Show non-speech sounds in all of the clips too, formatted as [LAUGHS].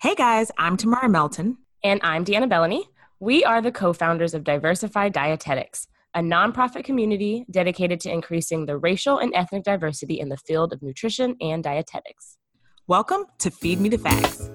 Hey guys, I'm Tamara Melton. And I'm Deanna Belleny. We are the co founders of Diversified Dietetics, a nonprofit community dedicated to increasing the racial and ethnic diversity in the field of nutrition and dietetics. Welcome to Feed Me the Facts.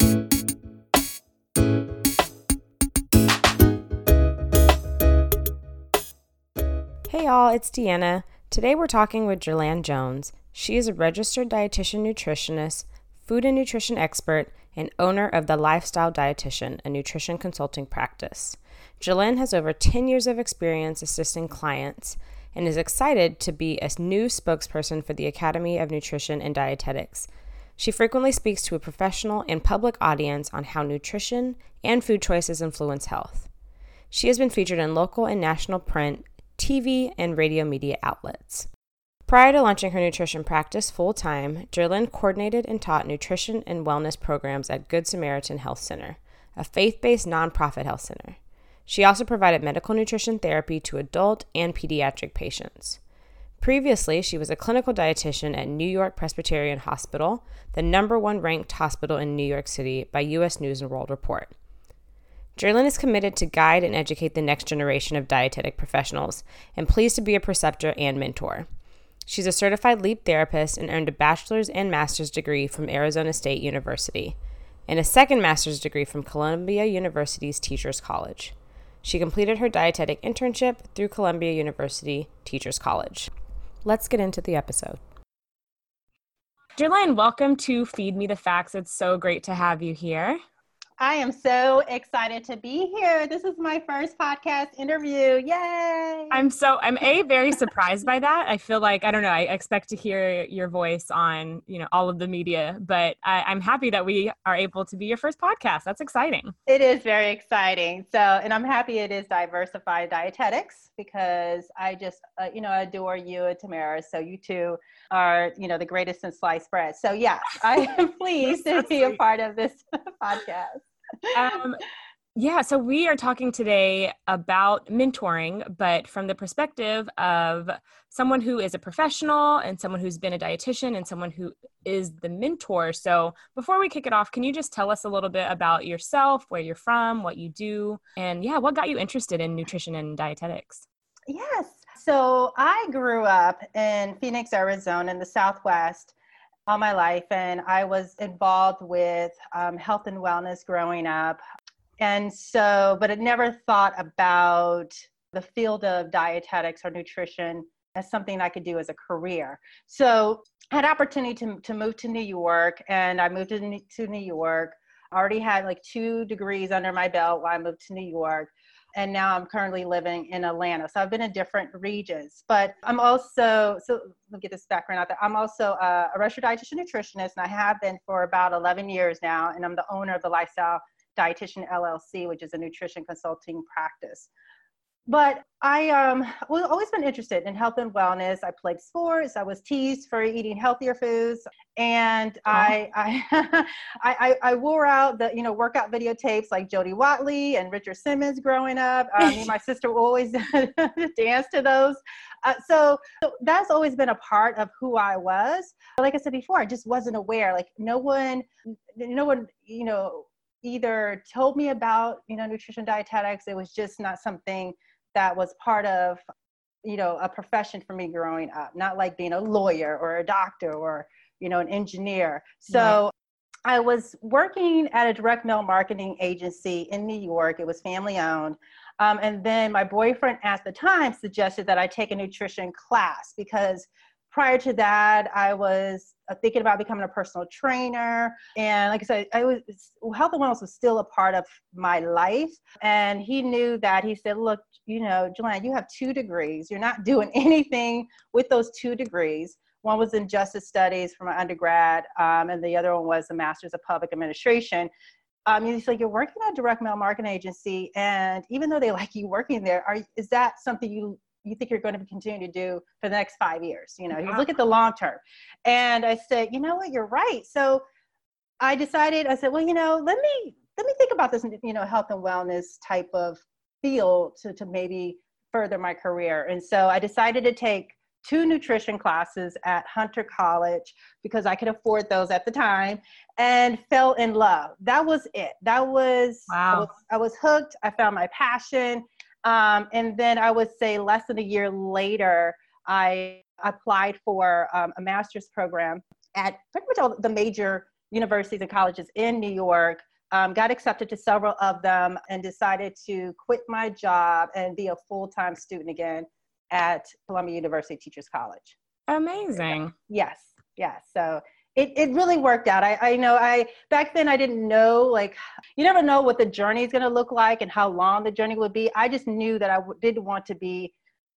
Hey y'all, it's Deanna. Today we're talking with Jerlyn Jones. She is a registered dietitian nutritionist, food and nutrition expert, and owner of The Lifestyle Dietitian, a nutrition consulting practice. Jerlyn has over 10 years of experience assisting clients and is excited to be a new spokesperson for the Academy of Nutrition and Dietetics. She frequently speaks to a professional and public audience on how nutrition and food choices influence health. She has been featured in local and national print, TV, and radio media outlets. Prior to launching her nutrition practice full time, Jerlyn coordinated and taught nutrition and wellness programs at Good Samaritan Health Center, a faith based nonprofit health center. She also provided medical nutrition therapy to adult and pediatric patients. Previously, she was a clinical dietitian at New York Presbyterian Hospital, the number one ranked hospital in New York City by U.S. News and World Report. Jerlyn is committed to guide and educate the next generation of dietetic professionals and pleased to be a preceptor and mentor. She's a certified LEAP therapist and earned a bachelor's and master's degree from Arizona State University and a second master's degree from Columbia University's Teachers College. She completed her dietetic internship through Columbia University Teachers College. Let's get into the episode. Jerlyn, welcome to Feed Me the Facts. It's so great to have you here. I am so excited to be here. This is my first podcast interview. Yay! I'm so I'm a very surprised by that. I feel like I don't know. I expect to hear your voice on you know all of the media, but I, am happy that we are able to be your first podcast. That's exciting. It is very exciting. So, and I'm happy it is diversified dietetics because I just uh, you know adore you and Tamara. So you two are you know the greatest in sliced bread. So yeah, I am [LAUGHS] pleased to be a part of this [LAUGHS] podcast um, yeah, so we are talking today about mentoring, but from the perspective of someone who is a professional and someone who's been a dietitian and someone who is the mentor. So before we kick it off, can you just tell us a little bit about yourself, where you're from, what you do, and yeah, what got you interested in nutrition and dietetics? Yes. So I grew up in Phoenix, Arizona, in the Southwest all my life, and I was involved with um, health and wellness growing up. And so, but I never thought about the field of dietetics or nutrition as something I could do as a career. So I had opportunity to, to move to New York, and I moved to, to New York. I already had like two degrees under my belt while I moved to New York and now I'm currently living in Atlanta. So I've been in different regions, but I'm also, so let me get this background out there. I'm also a, a registered dietitian nutritionist, and I have been for about 11 years now, and I'm the owner of the Lifestyle Dietitian LLC, which is a nutrition consulting practice but I um well always been interested in health and wellness. I played sports. I was teased for eating healthier foods, and I, [LAUGHS] I, I I wore out the you know workout videotapes like Jody Watley and Richard Simmons growing up. Uh, me and my [LAUGHS] sister always [LAUGHS] dance to those. Uh, so, so that's always been a part of who I was. Like I said before, I just wasn't aware. Like no one, no one, you know, either told me about you know nutrition dietetics. It was just not something that was part of you know a profession for me growing up not like being a lawyer or a doctor or you know an engineer. So i was working at a direct mail marketing agency in new york. It was family owned. Um, and then my boyfriend at the time suggested that i take a nutrition class because prior to that, I was uh, thinking about becoming a personal trainer. And like I said, I was health and wellness was still a part of my life. And he knew that. He said, "Look, you know, Joanna, you have two degrees. You're not [LAUGHS] doing anything with those two degrees." One was in justice studies from my undergrad, um, and the other one was a master's of public administration. Um, he's like, you're working at a direct mail marketing agency, and even though they [LAUGHS] like you working there, are is that something you you think you're going to continue to do for the next five years? You know, you look at the long term. And I said, you know what, you're right. So I decided, I said, well, you know, let me let me think about this, you know, health and wellness type of field to, to maybe further my career. And so I decided to take two nutrition classes at Hunter College because I could afford those at the time and fell in love. That was it. That was, wow. I was, I was hooked. I found my passion. Um, and then I would say less than a year later, I applied for um, a master's program at pretty much all the major universities and colleges in New York. Um, got accepted to several of them and decided to quit my job and be a full time student again at Columbia University Teachers College. Amazing. Yes, yes. So it, it really worked out. I, I know I back then I didn't know like you never know what the journey is going to look like and how long the journey would be. I just knew that I w- did want to be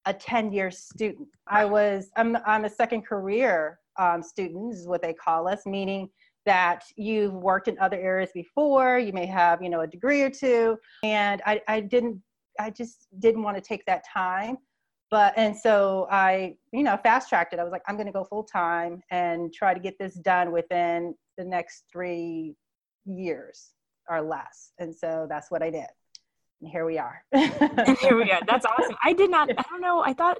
a 10 year student. I was I'm I'm a second career um, student is what they call us, meaning that you've worked in other areas before. You may have you know a degree or two, and I I didn't I just didn't want to take that time but and so i you know fast tracked it. I was like i'm going to go full time and try to get this done within the next three years or less. And so that's what i did. And here we are. Here we are. That's [LAUGHS] awesome. I did not i don't know i thought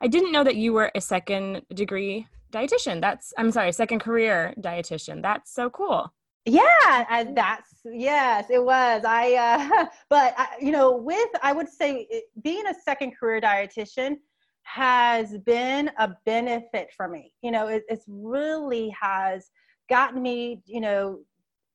i didn't know that you were a second degree dietitian. That's i'm sorry second career dietitian. That's so cool yeah and that's yes it was. I uh [LAUGHS] but I, you know with i would say being a second career dietitian has been a benefit for me. You know it, it's really has gotten me you know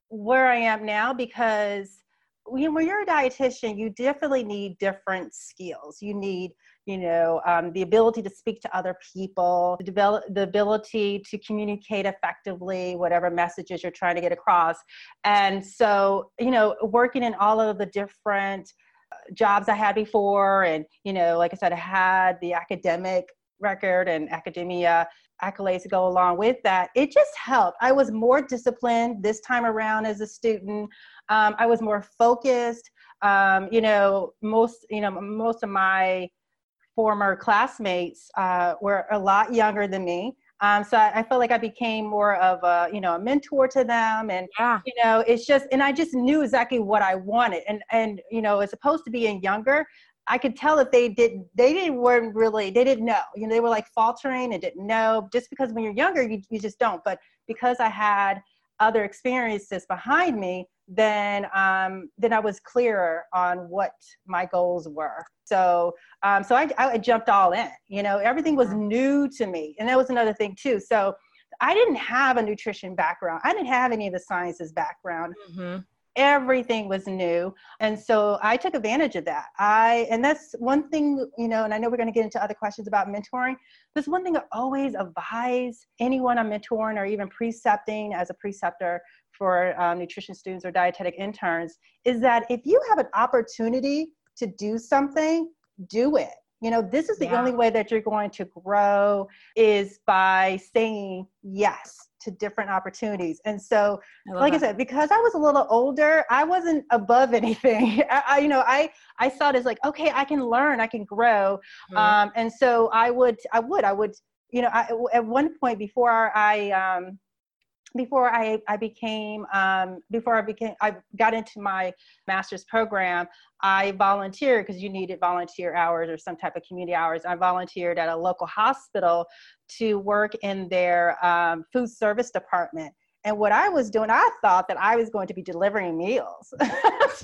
where i am now because when you're a dietitian you definitely need different skills. You need you know um, the ability to speak to other people the, develop, the ability to communicate effectively whatever messages you're trying to get across. And so you know working in all of the different uh, jobs i had before and you know like i said i had the academic record and academia accolades to go along with that. It just helped. I was more disciplined this time around as a student. Um, i was more focused. Um, you know most you know most of my former classmates uh, were a lot younger than me. Um, so I, I felt like I became more of a, you know, a mentor to them. And, yeah. you know, it's just, and I just knew exactly what I wanted. And, and, you know, as opposed to being younger, I could tell that they didn't, they didn't weren't really, they didn't know, you know, they were like faltering and didn't know just because when you're younger, you, you just don't. But because I had other experiences behind me, then um, then I was clearer on what my goals were. So um, so I, I jumped all in. You know, everything was new to me, and that was another thing too. So I didn't have a nutrition background. I didn't have any of the sciences background. Mm-hmm. Everything was new, and so I took advantage of that. I and that's one thing, you know. And I know we're going to get into other questions about mentoring. There's one thing I always advise anyone I'm mentoring or even precepting as a preceptor for um, nutrition students or dietetic interns is that if you have an opportunity to do something, do it. You know, this is the yeah. only way that you're going to grow is by saying yes to different opportunities. And so, I like that. I said, because I was a little older, I wasn't above [LAUGHS] anything. I, I, you know, I I saw it as like, okay, I can learn, I can grow. Mm-hmm. Um, and so I would, I would, I would, you know, I, at one point before I um, before I, I became um, before I became I got into my master's program, I volunteered because you needed volunteer hours or some type of community hours. I volunteered at a local hospital to work in their um, food service department. And what I was doing, I thought that I was going to be delivering meals [LAUGHS] to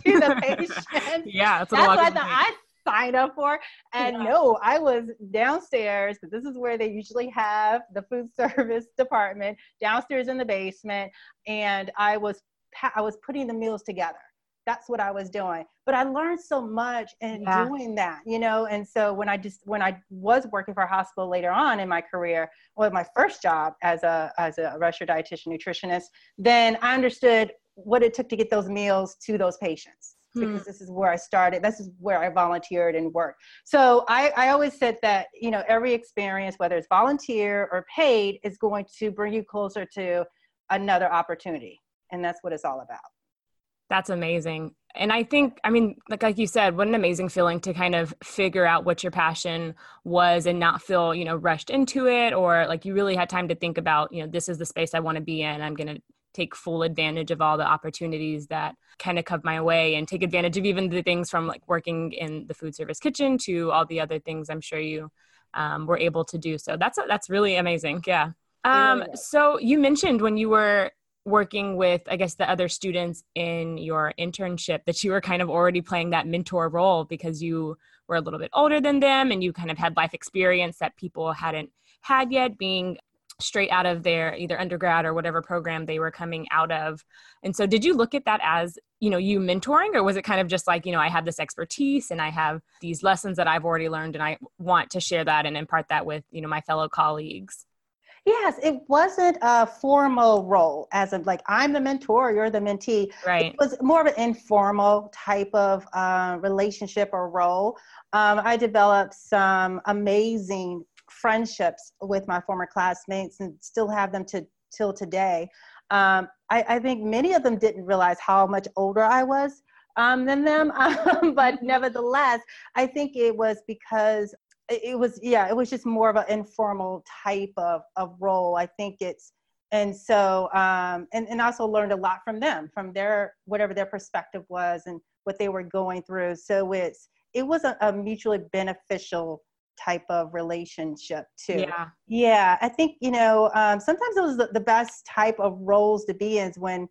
the [LAUGHS] patient. yeah, that's, that's what I thought. I sign up for. And yeah. no, I was downstairs because this is where they usually have the food [LAUGHS] service department downstairs in the basement. And I was I was putting the meals together. That's what I was doing. But I learned so much in yeah. doing that, you know. And so when I just when I was working for a hospital later on in my career, well, my first job as a as a registered dietitian nutritionist, then I understood what it took to get those meals to those patients because hmm. this is where I started. This is where I volunteered and worked. So I, I always said that, you know, every experience, whether it's volunteer or paid, is going to bring you closer to another opportunity. And that's what it's all about. That's amazing. And I think, I mean, like like you said, what an amazing feeling to kind of figure out what your passion was and not feel, you know, rushed into it or like you really had time to think about, you know, this is the space I want to be in. I'm going to take full advantage of all the opportunities that kind of come my way and take advantage of even the things from like working in the food service kitchen to all the other things I'm sure you um, were able to do so. That's that's really amazing. Yeah. Um, so you mentioned when you were working with i guess the other students in your internship that you were kind of already playing that mentor role because you were a little bit older than them and you kind of had life experience that people hadn't had yet being straight out of their either undergrad or whatever program they were coming out of and so did you look at that as you know you mentoring or was it kind of just like you know i have this expertise and i have these lessons that i've already learned and i want to share that and impart that with you know my fellow colleagues Yes, it wasn't a formal role, as in like I'm the mentor, you're the mentee. Right. It was more of an informal type of uh, relationship or role. Um, I developed some amazing friendships with my former classmates and still have them to till today. Um, I, I, think many of them didn't realize how much older I was um, than them, [LAUGHS] um, but nevertheless, I think it was because it was yeah it was just more of an informal type of, of role i think it's and so um, and, and also learned a lot from them from their whatever their perspective was and what they were going through so it's it was a, a mutually beneficial type of relationship too yeah yeah i think you know um, sometimes those the, the best type of roles to be in is when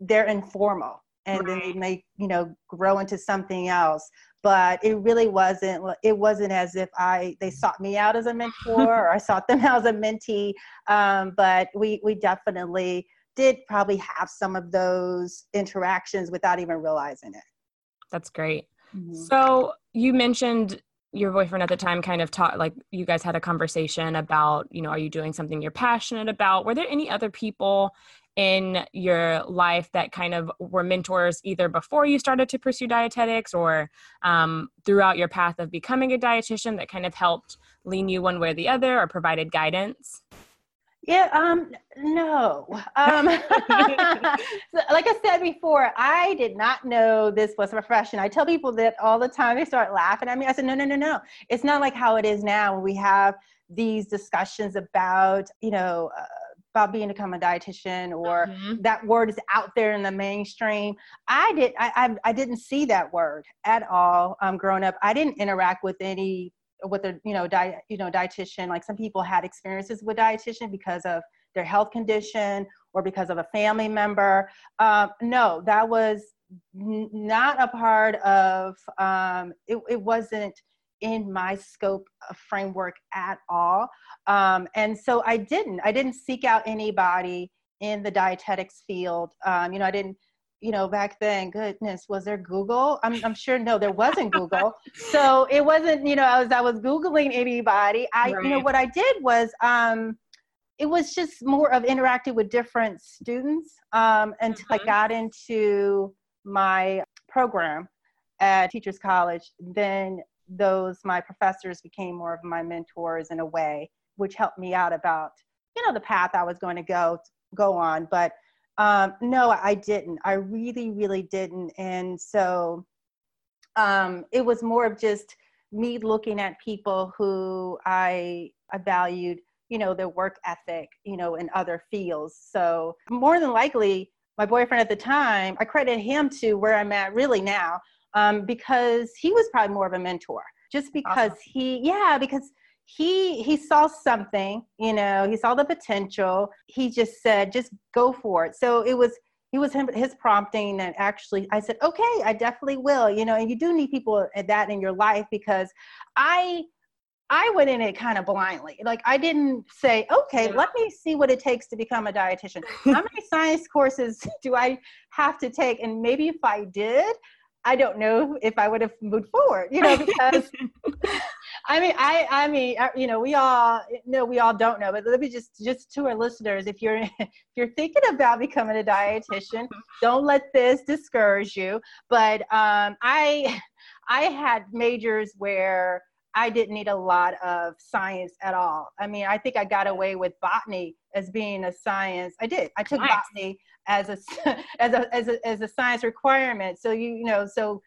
they're informal and right. then they may you know grow into something else but it really wasn't it wasn't as if i they sought me out as a mentor or i sought them [LAUGHS] out as a mentee um, but we we definitely did probably have some of those interactions without even realizing it that's great mm-hmm. so you mentioned your boyfriend at the time kind of taught like you guys had a conversation about you know are you doing something you're passionate about were there any other people in your life that kind of were mentors either before you started to pursue dietetics or um, throughout your path of becoming a dietitian that kind of helped lean you one way or the other or provided guidance? Yeah, um, no. Um, [LAUGHS] like I said before, I did not know this was a profession. I tell people that all the time. They start laughing at me. I said, no, no, no, no. It's not like how it is now we have these discussions about, you know, uh, about being to become a dietitian or mm-hmm. that word is out there in the mainstream i did i i, I didn't see that word at all um, growing up i didn't interact with any with a you know diet you know dietitian like some people had experiences with dietitian because of their health condition or because of a family member um, no that was n- not a part of um, it, it wasn't in my scope of framework at all. Um, and so I didn't, I didn't seek out anybody in the dietetics field. Um, you know, I didn't, you know, back then, goodness, was there Google? I'm, I'm sure, no, there wasn't [LAUGHS] Google. so it wasn't, you know, I was, I was Googling anybody. I, right. you know, what I did was, um, it was just more of interacting with different students um, until mm-hmm. I got into my program at Teachers College. Then those my professors became more of my mentors in a way which helped me out about you know the path i was going to go go on but um, no i didn't. I really really didn't. And so um, it was more of just me looking at people who i i valued you know their work ethic you know in other fields. So more than likely my boyfriend at the time i credit him to where i'm at really now um, because he was probably more of a mentor. Just because awesome. he yeah because he he saw something you know he saw the potential. He just said just go for it. So it was it was him, his prompting and actually i said okay i definitely will you know and you do need people at that in your life because i i went in it kind of blindly. Like i didn't say okay let me see what it takes to become a dietitian. How many [LAUGHS] science courses [LAUGHS] do i have to take? And maybe if i did I don't know if I would have moved forward, you know, because [LAUGHS] I mean, I, I mean, you know, we all no, we all don't know, but let me just, just to our listeners, if you're, [LAUGHS] if you're thinking about becoming a dietitian, don't let this discourage you. But um, I, I had majors where I didn't need a lot of science at all. I mean, I think I got away with botany as being a science. I did. I took nice. botany as a [LAUGHS] as a as a as a science requirement. So you you know so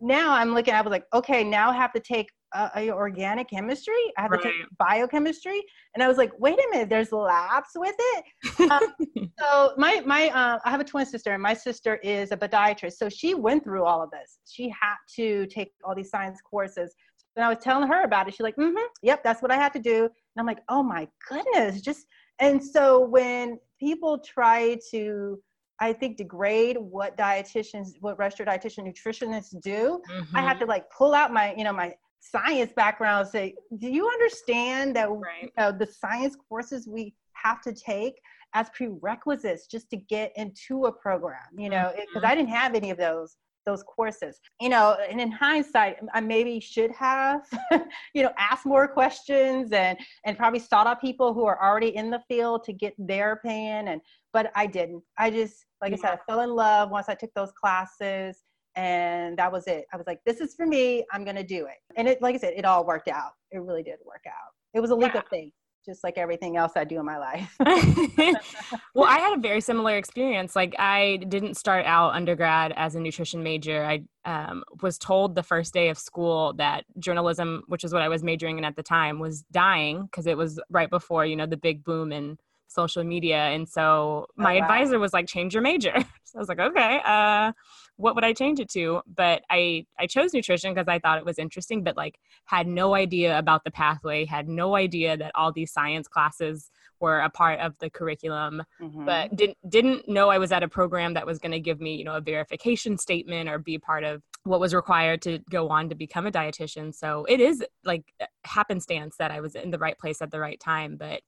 now I'm looking. I was like, okay, now I have to take uh, organic chemistry. I have right. to take biochemistry, and I was like, wait a minute, there's labs with it. um, [LAUGHS] so my my uh, I have a twin sister, and my sister is a podiatrist. So she went through all of this. She had to take all these science courses and I was telling her about it. She's like, mm-hmm, yep, that's what I had to do. And I'm like, oh my goodness, just and so when people try to I think degrade what dietitians, what registered dietitian nutritionists do, mm-hmm. I have to like pull out my, you know, my science background say, do you understand that right. uh, the science courses we have to take as prerequisites just to get into a program, you know, because mm-hmm. I didn't have any of those those courses you know and in hindsight i maybe should have [LAUGHS] you know asked more questions and and probably sought out people who are already in the field to get their opinion and but i didn't i just like yeah. i said i fell in love once i took those classes and that was it i was like this is for me i'm gonna do it and it like i said it all worked out it really did work out it was a leap yeah. of faith just like everything else I do in my life. [LAUGHS] [LAUGHS] well, I had a very similar experience. Like, I didn't start out undergrad as a nutrition major. I um, was told the first day of school that journalism, which is what I was majoring in at the time, was dying because it was right before, you know, the big boom in social media. And so oh, my oh, wow. advisor was like, change your major. [LAUGHS] so I was like, okay. Uh, what would I change it to? But I I chose nutrition because I thought it was interesting, but like had no idea about the pathway, had no idea that all these science classes were a part of the curriculum, mm-hmm. but didn't didn't know I was at a program that was going to give me, you know, a verification statement or be part of what was required to go on to become a dietitian. So it is like happenstance that I was in the right place at the right time, but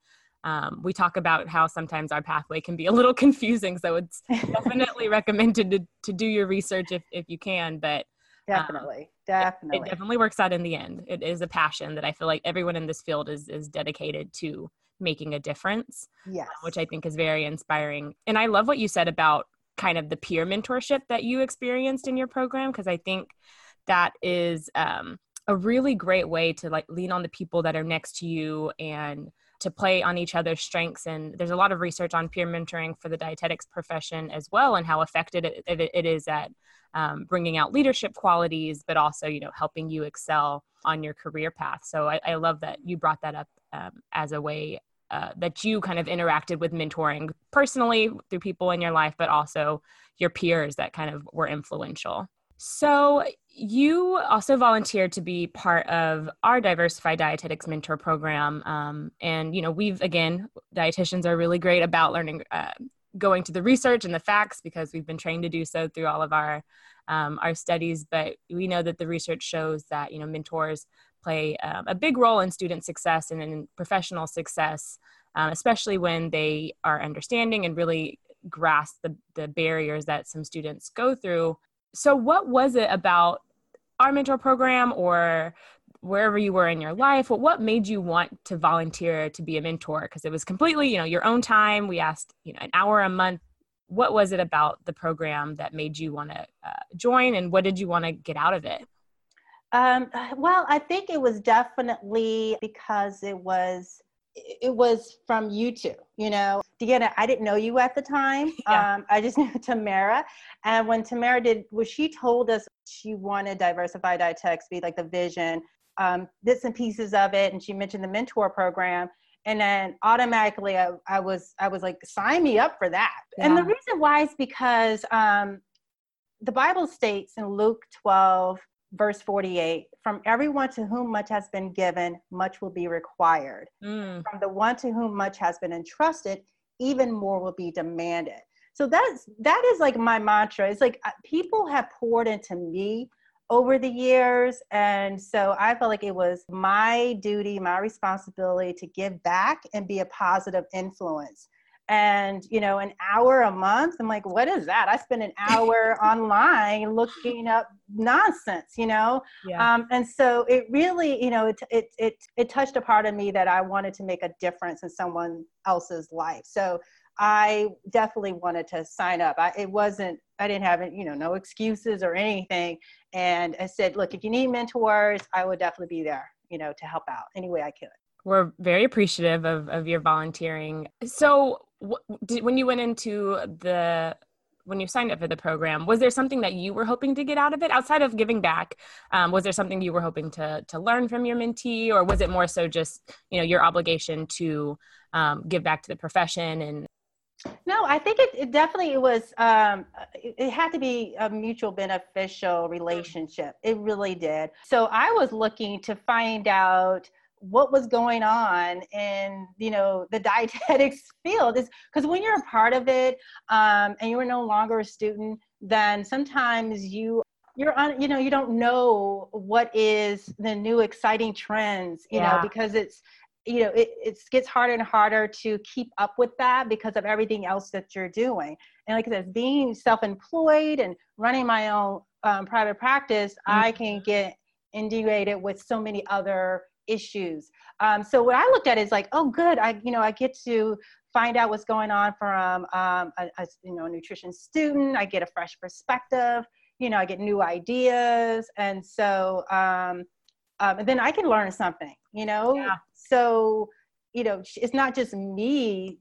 um, we talk about how sometimes our pathway can be a little [LAUGHS] confusing so it's [LAUGHS] definitely recommended to, to do your research if, if you can but definitely um, definitely it, it, definitely. works out in the end. It is a passion that i feel like everyone in this field is is dedicated to making a difference yes. which i think is very inspiring. And i love what you said about kind of the peer mentorship that you experienced in your program because i think that is um, a really great way to like lean on the people that are next to you and to play on each other's strengths. And there's a lot of research on peer mentoring for the dietetics profession as well, and how effective it, it, it is at um, bringing out leadership qualities, but also you know helping you excel on your career path. So I, I love that you brought that up um, as a way uh, that you kind of interacted with mentoring personally through people in your life, but also your peers that kind of were influential. So, you also volunteered to be part of our diversified dietetics mentor program um, and you know we've again dietitians are really great about learning uh, going to the research and the facts because we've been trained to do so through all of our um, our studies but we know that the research shows that you know mentors play um, a big role in student success and in professional success um, especially when they are understanding and really grasp the, the barriers that some students go through so what was it about our mentor program or wherever you were in your life what, made you want to volunteer to be a mentor? Because it was completely you know your own time. We asked you know an hour a month. What was it about the program that made you want to uh, join and what did you want to get out of it? Um, well i think it was definitely because it was it was from you two, you know. Deanna, I didn't know you at the time. [LAUGHS] Yeah. Um, I just [LAUGHS] knew Tamara. And when Tamara did, was she told us she wanted diversified dietetics be like the vision, um, bits and pieces of it, and she mentioned the mentor program. And then automatically I, I was I was like, sign me up for that. Yeah. And the reason why is because um, the Bible states in Luke 12, verse 48 from everyone to whom much has been given much will be required mm. from the one to whom much has been entrusted even more will be demanded. So that's that is like my mantra. It's like uh, people have poured into me over the years. And so i felt like it was my duty my responsibility to give back and be a positive influence and you know an hour a month? I'm like what is that? I spend an hour [LAUGHS] online looking up nonsense you know? Yeah. um, and so it really you know it, it it it touched a part of me that i wanted to make a difference in someone else's life. So i definitely wanted to sign up. I, it wasn't i didn't have you know no excuses or anything. And i said look if you need mentors i would definitely be there you know to help out any way i could. We're very appreciative of, of your volunteering. So, did, when you went into the when you signed up for the program was there something that you were hoping to get out of it outside of giving back um, was there something you were hoping to to learn from your mentee or was it more so just you know your obligation to um, give back to the profession and No, I think it, it definitely was. Um, it, it, had to be a mutual beneficial relationship. It really did. So I was looking to find out what was going on in you know the [LAUGHS] dietetics field is because when you're a part of it um, and you are no longer a student then sometimes you you're on you know you don't know what is the new exciting trends you yeah. know because it's you know it, it gets harder and harder to keep up with that because of everything else that you're doing and like i said being self-employed and running my own um, private practice mm-hmm. i can get integrated with so many other issues um, so what i looked at is like oh good i you know i get to find out what's going on from um, a, a you know nutrition student i get a fresh perspective you know i get new ideas and so um, um, and then i can learn something you know yeah. so you know it's not just me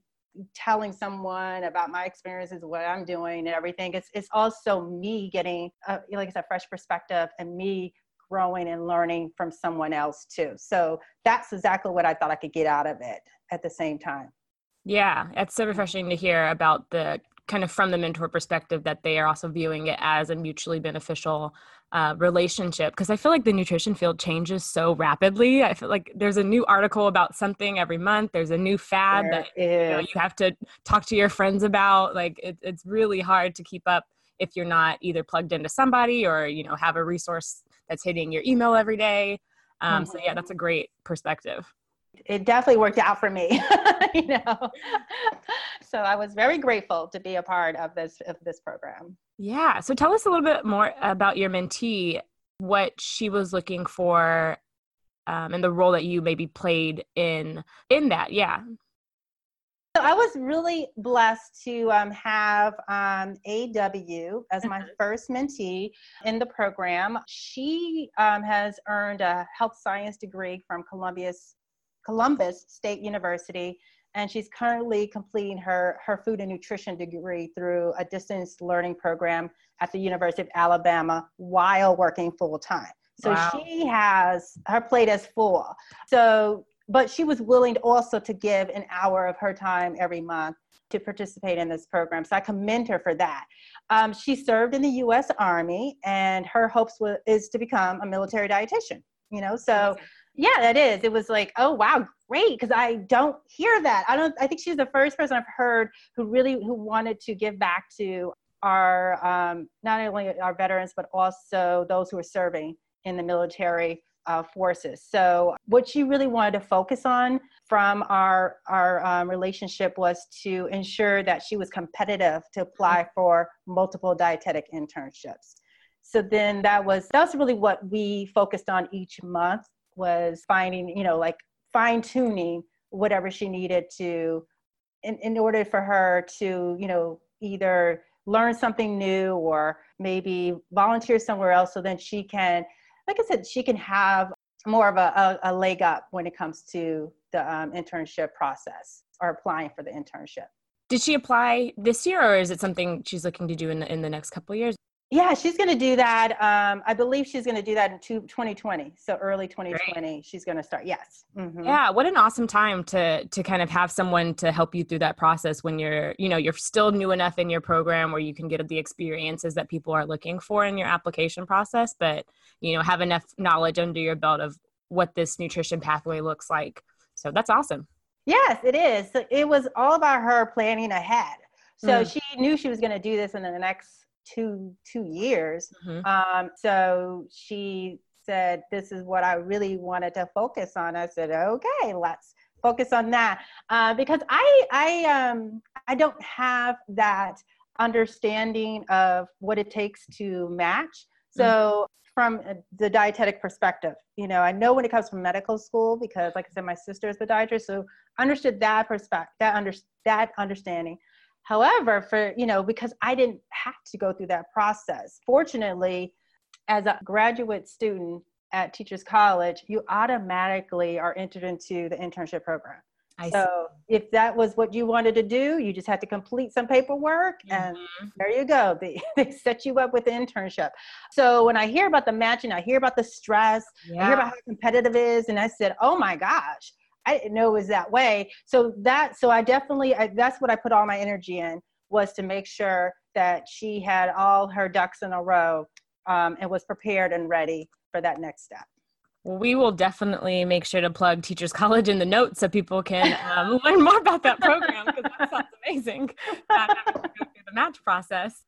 telling someone about my experiences what i'm doing and everything it's it's also me getting a, like i said fresh perspective and me growing and learning from someone else too. So that's exactly what i thought i could get out of it at the same time. Yeah it's so refreshing to hear about the kind of from the mentor perspective that they are also viewing it as a mutually beneficial uh, relationship. Because i feel like the nutrition field changes so rapidly. I feel like there's a new article about something every month. There's a new fad there that you, know, you, have to talk to your friends about. Like it, it's really hard to keep up if you're not either plugged into somebody or you know have a resource that's hitting your email every day. Um, mm-hmm. so yeah that's a great perspective. It definitely worked out for me [LAUGHS] you know. [LAUGHS] So i was very grateful to be a part of this of this program. Yeah so tell us a little bit more about your mentee what she was looking for um, and the role that you maybe played in in that yeah so I was really blessed to um, have um, AW as my mm-hmm. first mentee in the program. She um, has earned a health science degree from Columbia's Columbus State University, and she's currently completing her, her food and nutrition degree through a distance learning program at the University of Alabama while working full time. So wow. she has her plate is full. So, but she was willing also to give an hour of her time every month to participate in this program. So I commend her for that. Um, she served in the U.S. Army, and her hopes was, is to become a military dietitian. You know, so yeah, that is. It was like, oh wow, great, because I don't hear that. I don't. I think she's the first person I've heard who really who wanted to give back to our um, not only our veterans but also those who are serving in the military uh, forces. So what she really wanted to focus on from our our um, relationship was to ensure that she was competitive to apply for multiple dietetic internships. So then that was that's really what we focused on each month was finding, you know, like fine tuning whatever she needed to in, in order for her to, you know, either learn something new or maybe volunteer somewhere else so then she can, like I said, she can have more of a, a, a leg up when it comes to the um, internship process or applying for the internship. Did she apply this year or is it something she's looking to do in the, in the next couple years? Yeah, she's going to do that. Um, I believe she's going to do that in two, 2020. So early 2020, Great. she's going to start. Yes. Mm-hmm. Yeah. What an awesome time to, to kind of have someone to help you through that process when you're, you know, you're still new enough in your program where you can get the experiences that people are looking for in your application process, but, you know, have enough knowledge under your belt of what this nutrition pathway looks like. So that's awesome. Yes, it is. So it was all about her planning ahead. So mm. she knew she was going to do this in the next two two years. Mm-hmm. Um, so she said, "This is what I really wanted to focus on." I said, "Okay, let's focus on that," uh, because I I um I don't have that understanding of what it takes to match. So. Mm-hmm. From the dietetic perspective, you know, I know when it comes from medical school because, like I said, my sister is the dietitian, so I understood that perspective, that under that understanding. However, for, you know, because I didn't have to go through that process, fortunately, as a graduate student at Teachers College, you automatically are entered into the internship program. I so see. if that was what you wanted to do, you just had to complete some paperwork and mm-hmm. there you go. [LAUGHS] They, they set you up with the internship. So when I hear about the matching, I hear about the stress, yeah. I hear about how competitive it is. And I said, oh my gosh, I didn't know it was that way. So that, so I definitely, I, that's what I put all my energy in was to make sure that she had all her ducks in a row um, and was prepared and ready for that next step. We will definitely make sure to plug Teachers College in the notes so people can um, [LAUGHS] learn more about that program because that sounds amazing. Uh, the match process.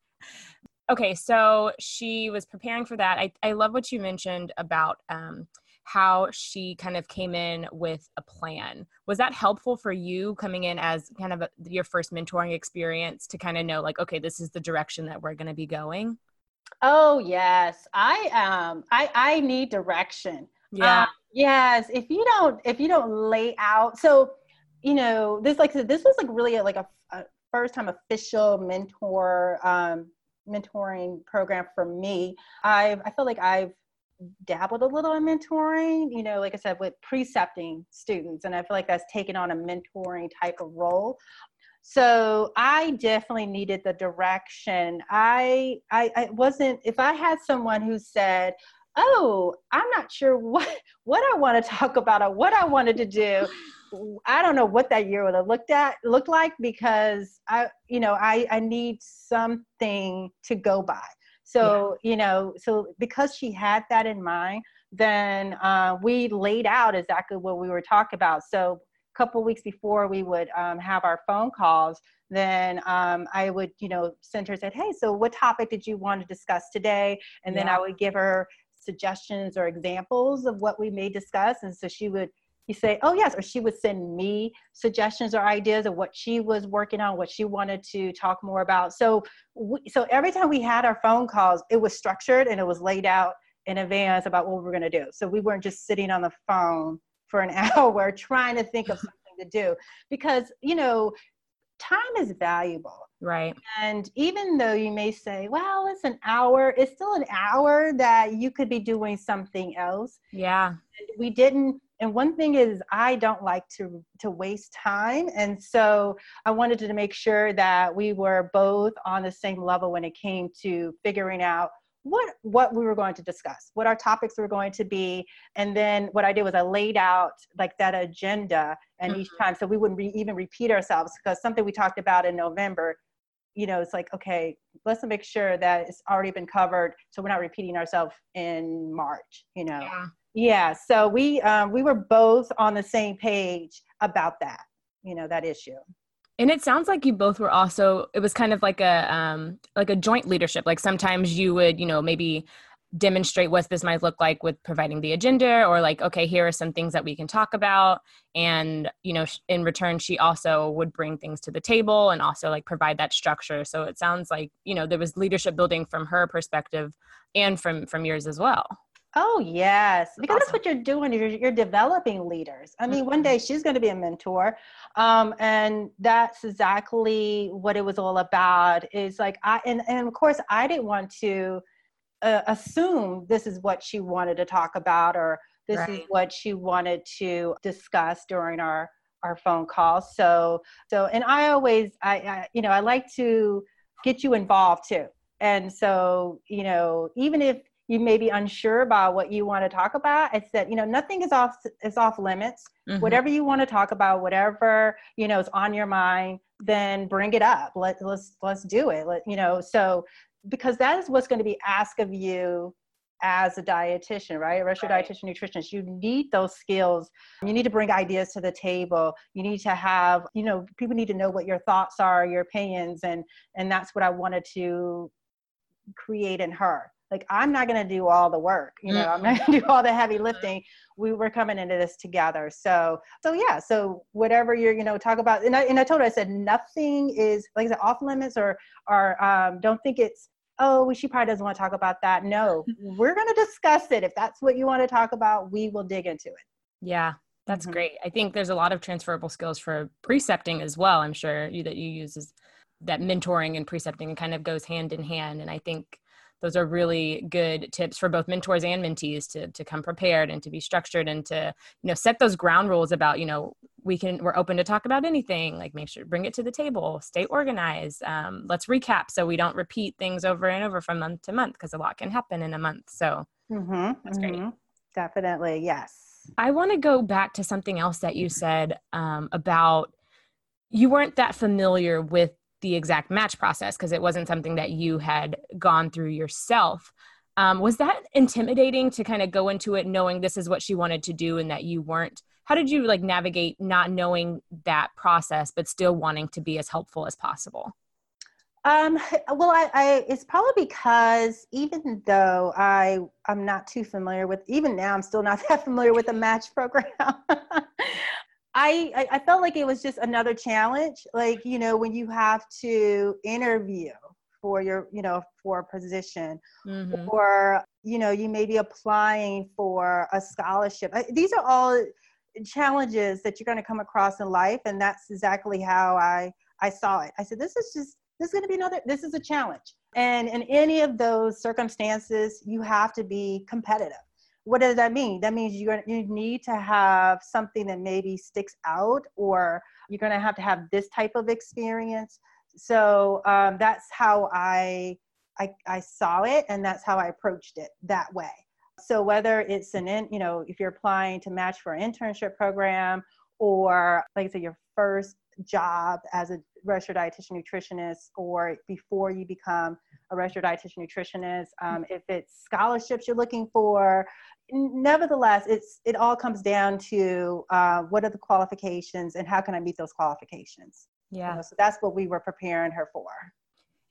Okay, so she was preparing for that. I, I love what you mentioned about um, how she kind of came in with a plan. Was that helpful for you coming in as kind of a, your first mentoring experience to kind of know, like, okay, this is the direction that we're going to be going? Oh yes, I um I I need direction. Yeah. Um, yes. If you don't if you don't lay out, so you know this like this was like really a, like a, a first time official mentor um mentoring program for me. I've I feel like I've dabbled a little in mentoring, you know, like I said, with precepting students, and I feel like that's taken on a mentoring type of role. So i definitely needed the direction. I, I i wasn't if i had someone who said oh i'm not sure what what i want to talk about or what i wanted to do [LAUGHS] i don't know what that year would have looked at looked like because i you know i i need something to go by so yeah. you know so because she had that in mind then uh, we laid out exactly what we were talking about so a couple weeks before we would um, have our phone calls, then um, I would, you know, send her said, hey, so what topic did you want to discuss today? And yeah. then I would give her suggestions or examples of what we may discuss. And so she would you say, oh yes, or she would send me suggestions or ideas of what she was working on, what she wanted to talk more about. So, we, so every time we had our phone calls, it was structured and it was laid out in advance about what we were going to do. So we weren't just sitting on the phone for an [LAUGHS] hour trying to think of something to do. Because you know time is valuable. Right. And even though you may say well it's an hour it's still an hour that you could be doing something else. Yeah. And we didn't and one thing is i don't like to to waste time and so i wanted to make sure that we were both on the same level when it came to figuring out what what we were going to discuss, what our topics were going to be, and then what I did was I laid out like that agenda, and mm-hmm. each time so we wouldn't re- even repeat ourselves because something we talked about in November, you know, it's like okay, let's make sure that it's already been covered, so we're not repeating ourselves in March, you know. Yeah. Yeah. So we um, we were both on the same page about that, you know, that issue. And it sounds like you both were also it was kind of like a um like a joint leadership. Like sometimes you would, you know, maybe demonstrate what this might look like with providing the agenda or like okay here are some things that we can talk about and you know in return she also would bring things to the table and also like provide that structure so it sounds like you know there was leadership building from her perspective and from from yours as well Oh yes, because awesome. that's what you're doing. You're, you're developing leaders. I mean, mm-hmm. one day she's going to be a mentor, um, and that's exactly what it was all about. Is like I and and of course I didn't want to uh, assume this is what she wanted to talk about or this right. is what she wanted to discuss during our our phone call. So so and I always I, I you know I like to get you involved too. And so you know even if you may be unsure about what you want to talk about i said you know nothing is off is off limits mm-hmm. whatever you want to talk about whatever you know is on your mind then bring it up Let, let's let's do it Let, you know so because that is what's going to be asked of you as a dietitian, right? A registered right. dietitian nutritionist, you need those skills. You need to bring ideas to the table. You need to have, you know, people need to know what your thoughts are, your opinions, and and that's what I wanted to create in her like i'm not going to do all the work you know i'm not going to do all the heavy lifting. We were coming into this together. So so yeah so whatever you're you know talk about and i, and I told her i said nothing is like i said off limits or or um, don't think it's oh she probably doesn't want to talk about that. No [LAUGHS] we're going to discuss it. If that's what you want to talk about we will dig into it. Yeah that's mm-hmm. great. I think there's a lot of transferable skills for precepting as well i'm sure you, that you use is that mentoring and precepting kind of goes hand in hand and i think those are really good tips for both mentors and mentees to to come prepared and to be structured and to you know set those ground rules about you know we can we're open to talk about anything like make sure bring it to the table stay organized um, let's recap so we don't repeat things over and over from month to month because a lot can happen in a month so mm-hmm, that's mm-hmm. great definitely yes I want to go back to something else that you said um, about you weren't that familiar with the exact match process because it wasn't something that you had gone through yourself. Um, was that intimidating to kind of go into it knowing this is what she wanted to do and that you weren't? How did you like navigate not knowing that process but still wanting to be as helpful as possible? Um, well, I, I, it's probably because even though I I'm not too familiar with, even now I'm still not [LAUGHS] that familiar with the match program. [LAUGHS] I, I felt like it was just another challenge. Like you know when you have to interview for your you know for a position, mm-hmm. or you know you may be applying for a scholarship. These are all challenges that you're going to come across in life, and that's exactly how I I saw it. I said this is just this is going to be another this is a challenge and in any of those circumstances you have to be competitive what does that mean? That means you're you need to have something that maybe sticks out or you're going to have to have this type of experience. So um, that's how I, I i saw it and that's how i approached it that way. So whether it's an in you know if you're applying to match for an internship program or like i said your first job as a registered dietitian nutritionist or before you become a registered dietitian nutritionist um, if it's scholarships you're looking for. Nevertheless it's it all comes down to uh, what are the qualifications and how can i meet those qualifications? Yeah. you know, so that's what we were preparing her for.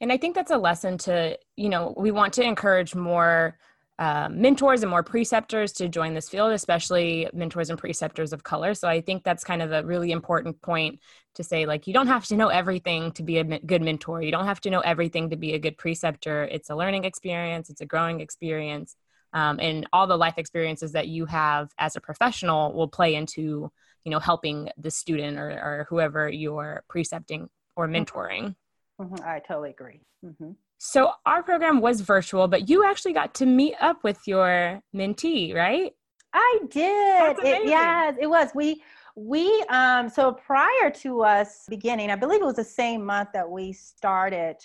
And i think that's a lesson to you know we want to encourage more uh, mentors and more preceptors to join this field, especially mentors and preceptors of color. So I think that's kind of a really important point to say like, you don't have to know everything to be a good mentor. You don't have to know everything to be a good preceptor. It's a learning experience, it's a growing experience. Um, and all the life experiences that you have as a professional will play into, you know, helping the student or, or whoever you're precepting or mm-hmm. mentoring. Mm-hmm. I totally agree. Mm-hmm. So our program was virtual, but you actually got to meet up with your mentee, right? I did. It, yes, it was. We we um so prior to us beginning, I believe it was the same month that we started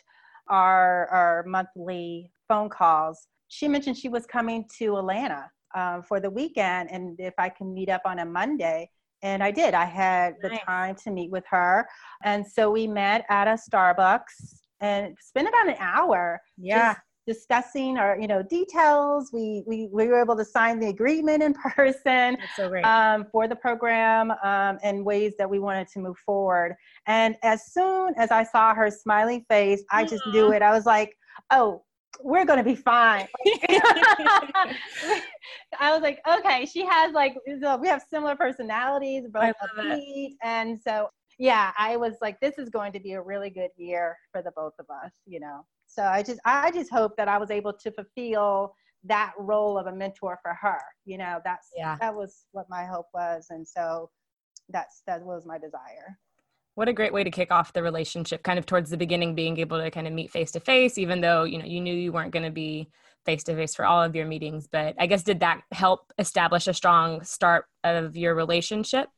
our our monthly phone calls. She mentioned she was coming to Atlanta um, for the weekend, and if I can meet up on a Monday. And I did. I had nice. the time to meet with her, and so we met at a Starbucks and spent about an hour yeah discussing our you know details we, we we were able to sign the agreement in [LAUGHS] person so um, for the program um, and ways that we wanted to move forward and as soon as i saw her smiling face i just knew mm-hmm. it i was like oh we're going to be fine. [LAUGHS] [LAUGHS] I was like, okay, she has like, we have similar personalities, both. And so yeah, I was like, this is going to be a really good year for the both of us, you know. So I just I just hope that I was able to fulfill that role of a mentor for her. You know, that's yeah. that was what my hope was. And so that's that was my desire. What a great way to kick off the relationship, kind of towards the beginning, being able to kind of meet face to face, even though you know you knew you weren't going to be face to face for all of your meetings. But I guess did that help establish a strong start of your relationship?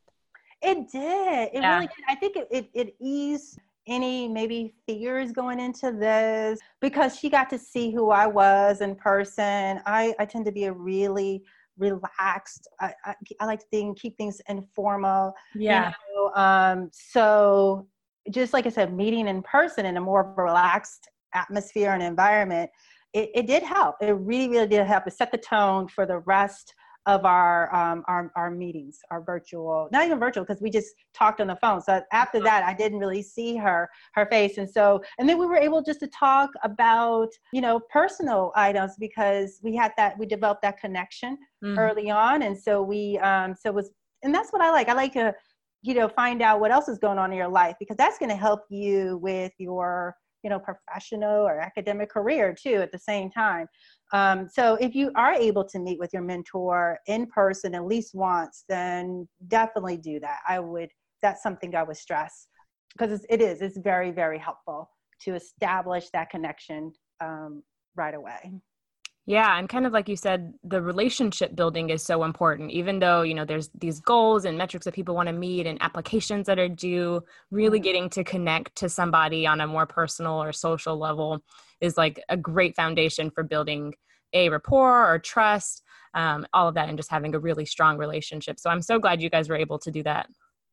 It did. It yeah. really did. I think it, it, it eased any maybe fears going into this because she got to see who I was in person. I, I tend to be a really relaxed. I, I, I like to think, keep things informal. Yeah. You know? um, so just like I said, meeting in person in a more relaxed atmosphere and environment, it, it did help. It really, really did help. It set the tone for the rest of our um, our, our meetings, our virtual, not even virtual, because we just talked on the phone. So after that, I didn't really see her her face, and so and then we were able just to talk about you know personal items because we had that we developed that connection mm-hmm. early on, and so we um, so it was and that's what I like. I like to you know find out what else is going on in your life because that's going to help you with your you know professional or academic career too at the same time. Um, so if you are able to meet with your mentor in person at least once then definitely do that. I would that's something i would stress because it is it's very very helpful to establish that connection um, right away yeah, and kind of like you said, the relationship building is so important. Even though, you know, there's these goals and metrics that people want to meet and applications that are due, really mm-hmm. getting to connect to somebody on a more personal or social level is like a great foundation for building a rapport or trust. um, all of that and just having a really strong relationship so i'm so glad you guys were able to do that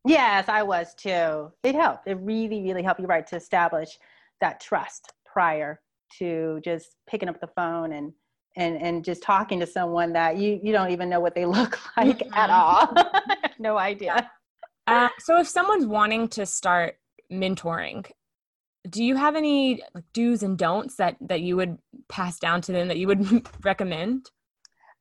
yes i was too it helped it really really helped you right to establish that trust prior to just picking up the phone and and and just talking to someone that you you don't even know what they [LAUGHS] look like mm-hmm. at all. [LAUGHS] [LAUGHS] No idea. Uh, so if someone's wanting to start mentoring do you have any do's and don'ts that that you would pass down to them that you would recommend?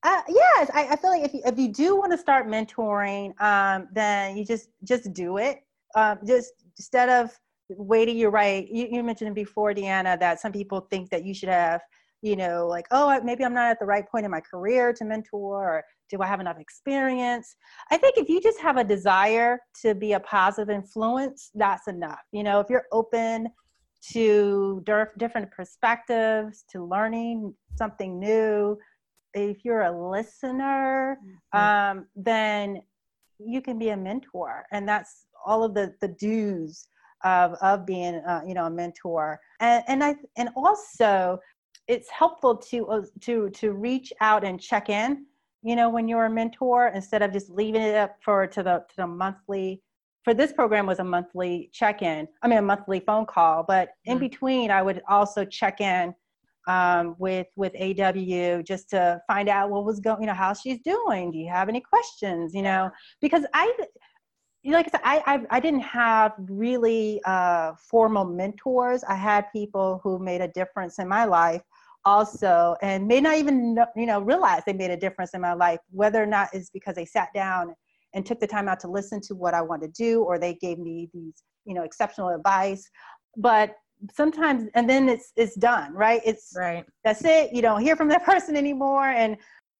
Uh, yes I, I, feel like if you, if you do want to start mentoring um, then you just just do it. Um, just instead of waiting you're right you, you mentioned before deanna that some people think that you should have you know like oh maybe i'm not at the right point in my career to mentor or do i have enough experience i think if you just have a desire to be a positive influence that's enough you know if you're open to different perspectives, to learning something new. If you're a listener, mm-hmm. um, then you can be a mentor, and that's all of the the dues of of being uh, you know a mentor. And and I and also it's helpful to uh, to to reach out and check in. You know, when you're a mentor, instead of just leaving it up for to the to the monthly for this program was a monthly check-in i mean a monthly phone call but in mm-hmm. between i would also check in um, with with aw just to find out what was going you know how she's doing do you have any questions you know because i like I said, I, I, I didn't have really uh, formal mentors. I had people who made a difference in my life also, and may not even know, you know realize they made a difference in my life. Whether or not it's because they sat down and took the time out to listen to what I want to do, or they gave me these, you know, exceptional advice. But sometimes, and then it's it's done, right? It's right. That's it. You don't hear from that [LAUGHS] person anymore, and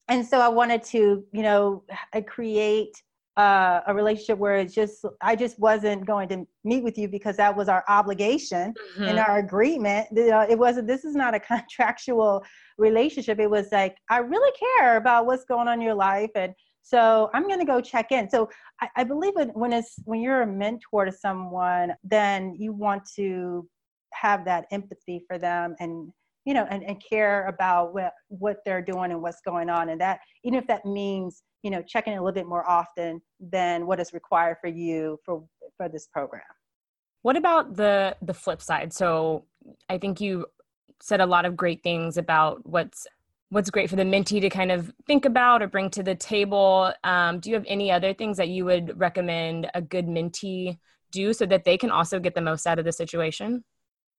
and so I wanted to, you know, create uh, a relationship where it's just I just wasn't going to meet with you because that was our obligation mm-hmm. in our agreement. Uh, it wasn't. This is not a [LAUGHS] contractual relationship. It was like I really care about what's going on in your life and so I'm going to go check in. So I, I believe when it's when you're a mentor to someone, then you want to have that empathy for them and you know and, and care about what what they're doing and what's going on and that even if that means you know checking in a little bit more often than what is required for you for for this program what about the the flip side so i think you said a lot of great things about what's what's great for the mentee to kind of think about or bring to the table. Um, do you have any other things that you would recommend a good mentee do so that they can also get the most out of the situation?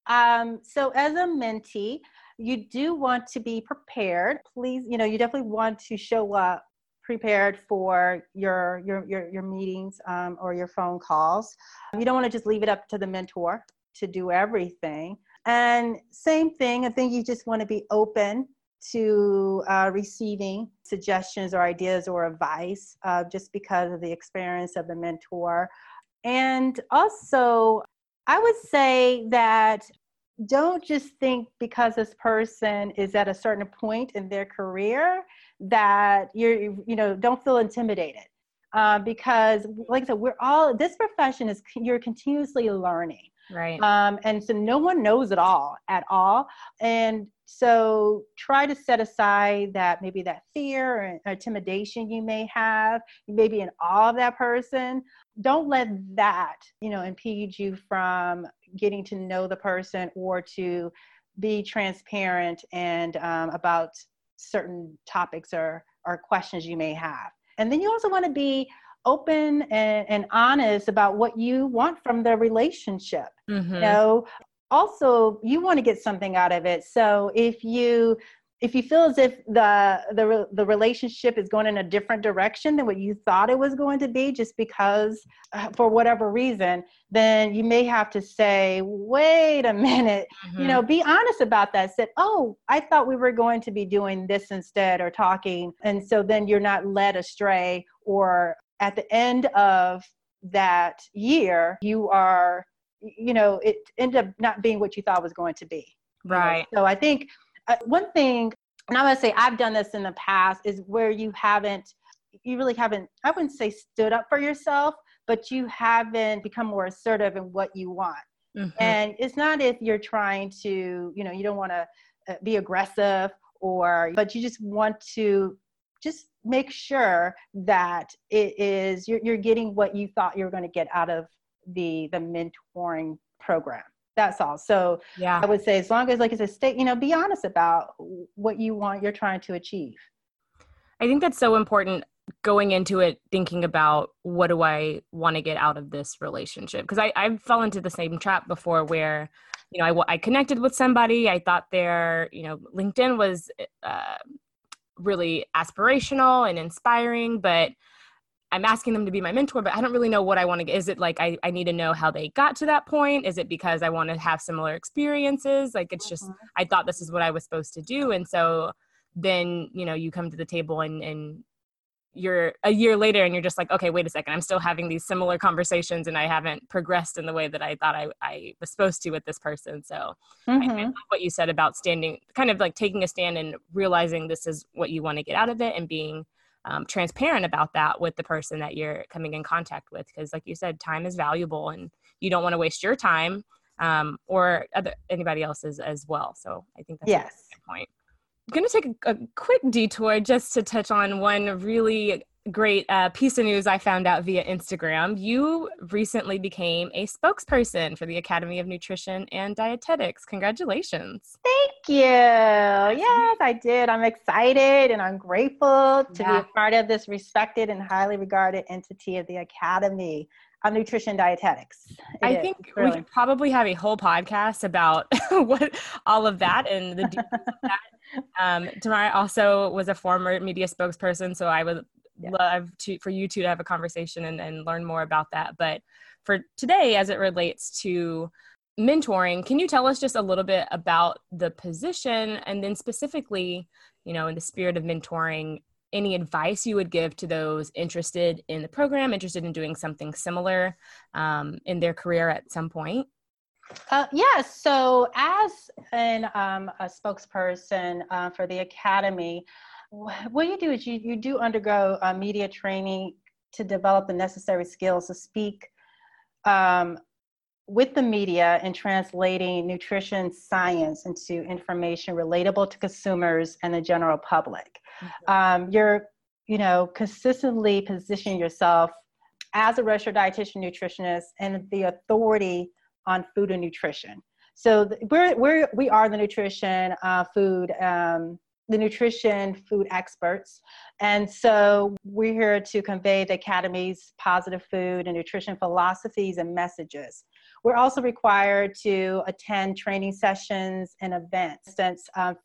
Um, so, as a mentee, you do want to be prepared. Please, you know, you definitely want to show up prepared for your your your, your meetings um, or your phone calls. You don't want to just leave it up to the mentor to do everything. And same thing, I think you just want to be open to uh, receiving suggestions or ideas or advice uh, just because of the experience of the mentor. And also, I would say that don't just think because this person is at a certain point in their career that you're, you know, don't feel intimidated. Uh, because, like I said, we're all, this profession is, you're continuously learning. Right. Um, and so no one knows it all at all. And so try to set aside that maybe that fear or intimidation you may have, you may be in awe of that person. Don't let that, you know, impede you from getting to know the person or to be transparent and um, about certain topics or, or questions you may have. And then you also want to be open and, and honest about what you want from the relationship. Mm-hmm. You know, also you want to get something out of it. So if you if you feel as if the the the relationship is going in a different direction than what you thought it was going to be just because uh, for whatever reason then you may have to say wait a minute mm-hmm. you know be honest about that said oh i thought we were going to be doing this instead or talking and so then you're not led astray or at the end of that year, you are, you know, it ended up not being what you thought was going to be. Right. So I think uh, one thing, and I'm going to say I've done this in the past, is where you haven't, you really haven't, I wouldn't say stood up for yourself, but you haven't become more assertive in what you want. Mm-hmm. And it's not if you're trying to, you know, you don't want to uh, be aggressive or, but you just want to just make sure that it is you're, you're getting what you thought you were going to get out of the the mentoring program. That's all. So yeah. I would say as long as like it's a state you know be honest about what you want you're trying to achieve. I think that's so important going into it thinking about what do i want to get out of this relationship? Because I, I fell into the same trap before where you know I, I connected with somebody. I thought their you know linkedin was uh, really aspirational and inspiring but i'm asking them to be my mentor but i don't really know what i want to get. Is it like I, I need to know how they got to that point? Is it because i want to have similar experiences? Like it's just mm-hmm. i thought this is what i was supposed to do and so then you know you come to the table and and you're a year later and you're just like okay wait a second i'm still having these similar conversations and i haven't progressed in the way that i thought i, I was supposed to with this person so mm-hmm. I, I what you said about standing kind of like taking a stand and realizing this is what you want to get out of it and being um, transparent about that with the person that you're coming in contact with because like you said time is valuable and you don't want to waste your time um, or other, anybody else's as well so i think that's yes. a good point going to take a, a, quick detour just to touch on one really great uh, piece of news I found out via Instagram. You recently became a spokesperson for the Academy of Nutrition and Dietetics. Congratulations. Thank you. Yes, I did. I'm excited and I'm grateful to yeah. be a part of this respected and highly regarded entity of the Academy of nutrition dietetics. It I think really. we could probably have a whole podcast about [LAUGHS] what all of that and the details of that. [LAUGHS] Um, Tamara also was a former media spokesperson, so I would yeah. love to for you two to have a conversation and, and learn more about that. But for today, as it relates to mentoring, can you tell us just a little bit about the position and then specifically, you know, in the spirit of mentoring, any advice you would give to those interested in the program, interested in doing something similar um, in their career at some point? Uh, yes. So, as an, um, a spokesperson uh, for the academy, what you do is you, you do undergo uh, media training to develop the necessary skills to speak um, with the media and translating nutrition science into information relatable to consumers and the general public. Mm-hmm. Um, you're, you know, consistently positioning yourself as a registered dietitian nutritionist and the authority on food and nutrition. So we're, we're, we are the nutrition, uh, food, um, the nutrition food experts. And so we're here to convey the Academy's positive food and nutrition philosophies and messages. We're also required to attend training sessions and events. Since um,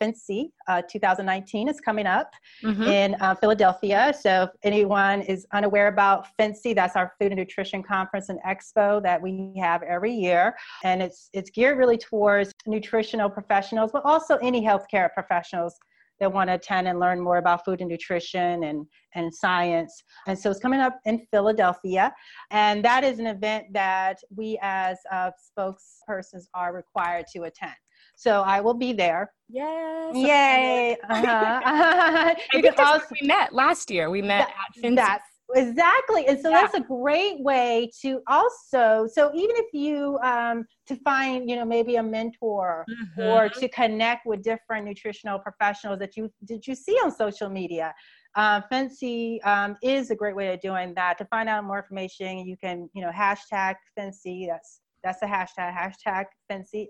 uh, 2019 is coming up mm-hmm. in uh, Philadelphia. So if anyone is unaware about FNCE, that's our Food and Nutrition Conference and Expo that we have every year. And it's, it's geared really towards nutritional professionals, but also any healthcare professionals that want to attend and learn more about food and nutrition and, and science. And so it's coming up in Philadelphia. And that is an event that we as uh, spokespersons are required to attend. So I will be there. Yes. Yay. Uh-huh. [LAUGHS] I think that's also, we met last year. We met that, at That's exactly and so yeah. that's a great way to also so even if you um to find you know maybe a mentor mm-hmm. or to connect with different nutritional professionals that you did you see on social media uh, FNCE um, is a great way of doing that. To find out more information, you can, you know, hashtag FNCE. That's that's the hashtag, hashtag FNCE,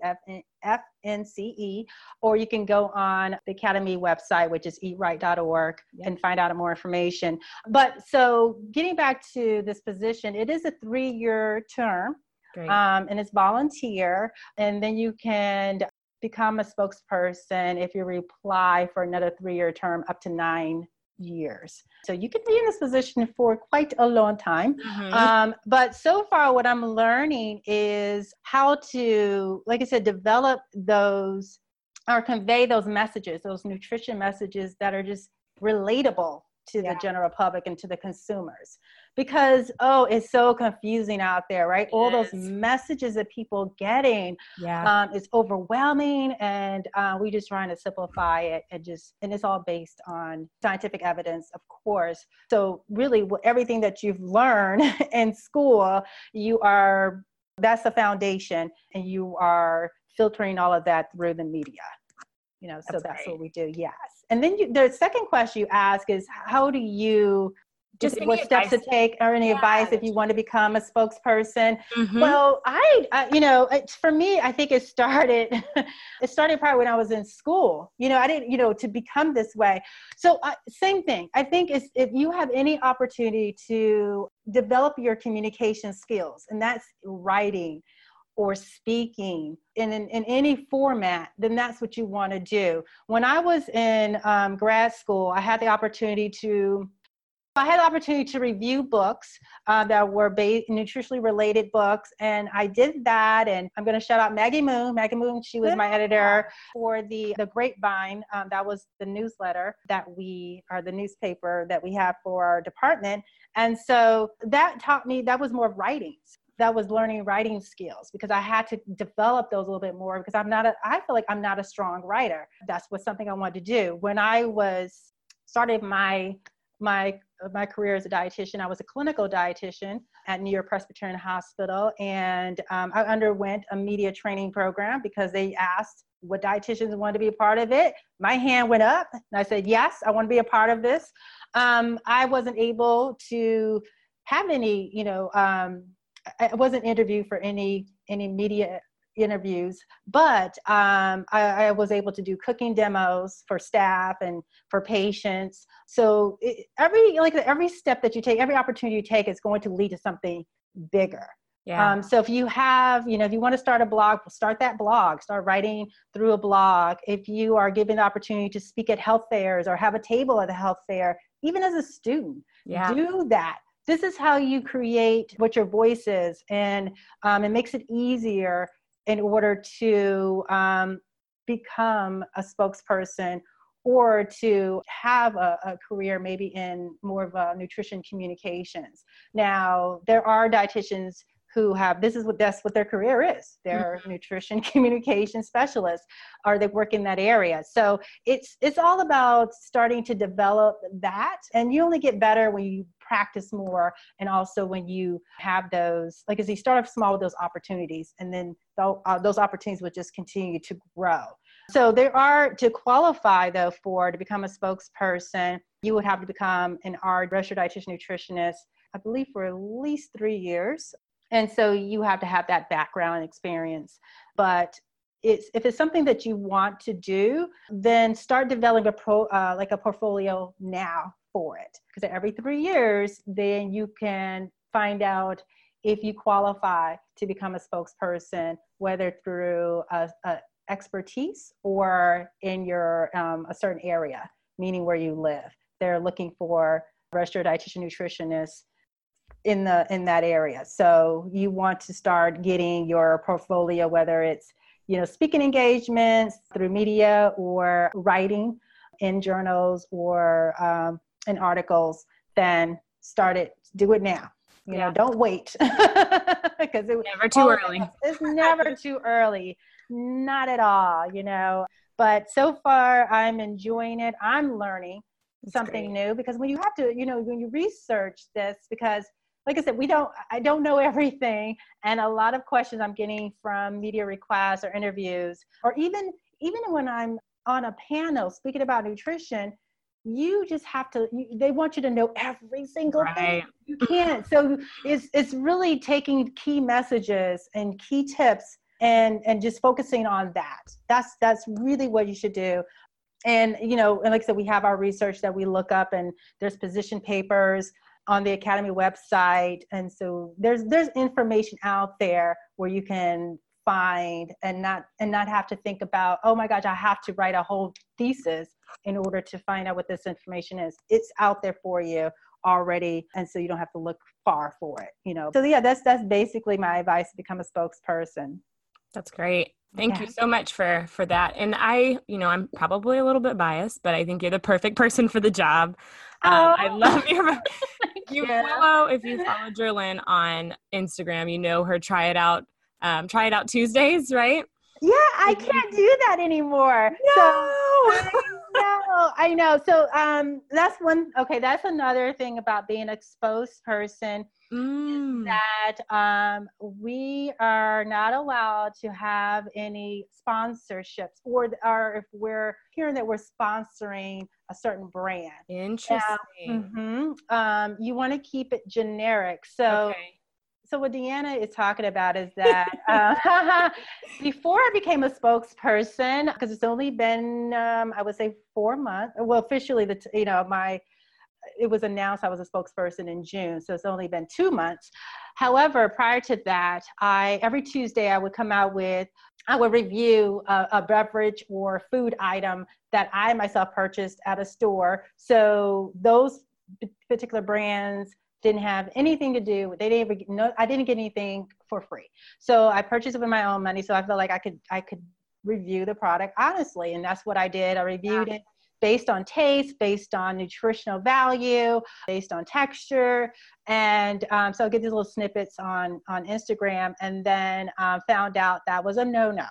F-N-C-E, or you can go on the Academy website, which is eatright.org, yep. and find out more information. But so getting back to this position, it is a three-year term, um, and it's volunteer, and then you can become a spokesperson if you reply for another three-year term up to nine years. So you could be in this position for quite a long time. Mm-hmm. Um, but so far, what I'm learning is how to, like I said, develop those or convey those messages, those nutrition messages that are just relatable to yeah. the general public and to the consumers because oh it's so confusing out there right it all is. those messages that people getting yeah um, is overwhelming and uh, we just trying to simplify it and just and it's all based on scientific evidence of course so really everything that you've learned [LAUGHS] in school you are that's the foundation and you are filtering all of that through the media You know, so That's that's, great. what we do. Yes. And then you, the second question you ask is, how do you Just what steps to take or any Yeah, advice if you want to become a spokesperson? Mhm. Well, I, I, you know, it, for me, I think it started, [LAUGHS] it started probably when I was in school. You know, I didn't, you know, to become this way. So, uh, same thing. I think is if you have any opportunity to develop your communication skills, and that's writing or speaking in, in, in any format, then that's what you want to do. When I was in um, grad school, I had the opportunity to I had the opportunity to review books uh, that were ba- nutritionally related books, and I did that. And I'm going to shout out Maggie Moon. Maggie Moon, she was my editor for the the Grapevine. Um, that was the newsletter that we, are the newspaper that we have for our department. And so that taught me that was more writing. That was learning writing skills because I had to develop those a little bit more because I'm not a, I feel like I'm not a strong writer. That's what something I wanted to do. When I was started my my my career as a dietitian. I was a clinical dietitian at New York Presbyterian Hospital, and um, I underwent a media training program because they asked what dietitians wanted to be a part of it. My hand went up, and I said, "Yes, I want to be a part of this." Um, I wasn't able to have any, you know, um, I wasn't interviewed for any any media interviews, but um, I, I was able to do cooking demos for staff and for patients. So it, every like every step that you take, every opportunity you take is going to lead to something bigger. yeah. Um, so if you have, you know, if you want to start a blog, start that blog. Start writing through a blog. If you are given the opportunity to speak at health fairs or have a table at a health fair, even as a student, yeah. do that. This is how you create what your voice is, and um, it makes it easier in order to um, become a spokesperson or to have a, a career maybe in more of a nutrition communications. Now, there are dietitians who have this is what that's what their career is. They're nutrition [LAUGHS] communication specialists or they work in that area. So it's it's all about starting to develop that and you only get better when you practice more and also when you have those like as you start off small with those opportunities and then th- uh, those opportunities will just continue to grow so there are to qualify though for to become a spokesperson you would have to become an art registered dietitian nutritionist i believe for at least three years and so you have to have that background experience. But it's if it's something that you want to do then start developing a pro uh, like a portfolio now for it. Because every three years then you can find out if you qualify to become a spokesperson whether through a, a expertise or in your um, a certain area meaning where you live. They're looking for registered dietitian nutritionists in the in that area. So you want to start getting your portfolio whether it's you know speaking engagements through media or writing in journals or um, in articles then start it do it now. You Yeah. know don't wait. [LAUGHS] Because it Never too early. it's never [LAUGHS] too early. Not at all you know. But so far i'm enjoying it. I'm learning something new because when you have to you know when you research this because like i said we don't i don't know [LAUGHS] everything. And a lot of questions i'm getting from media requests or interviews or even even when i'm on a panel speaking about nutrition you just have to you, they want you to know every single thing you can't so it's it's really taking key messages and key tips and and just focusing on that. That's that's really what you should do. And you know and like i said we have our research that we look up and there's position papers on the academy website. And so there's there's information out there where you can find and not and not have to think about oh my gosh i have to write a whole thesis in order to find out what this information is. It's out there for you already and so you don't have to look far for it you know. So yeah that's that's basically my advice to become a spokesperson That's great. Thank you so much for for that. And I, you know, I'm probably a little bit biased, but I think you're the perfect person for the job. Um, I Oh. love your [LAUGHS] you you. follow if you follow Jerlyn on Instagram, you know her try it out um, try it out Tuesdays, right? yeah i can't do that anymore so I know. know, I know. So um, that's one. Okay, that's another thing about being exposed spokesperson Mm. that um, we are not allowed to have any sponsorships, or or if we're hearing that we're sponsoring a certain brand. Interesting. hmm Um, you want to keep it generic. So okay. so what Deanna is talking about is that [LAUGHS] uh, [LAUGHS] before I became a spokesperson, because it's only been um, I would say four months. Well, officially, the t- you know my it was announced I was a spokesperson in June, so it's only been two months. However, prior to that, I every Tuesday I would come out with I would review a, a beverage or food item that I myself purchased at a store. So those particular brands didn't have anything to do with they didn't even no I didn't get anything for free. So I purchased it with my own money. So I felt like I could I could review the product honestly, and that's what I did. I reviewed it based on taste, based on nutritional value, based on texture, and um, so I get these little snippets on on Instagram, and then um, found out that was a no no.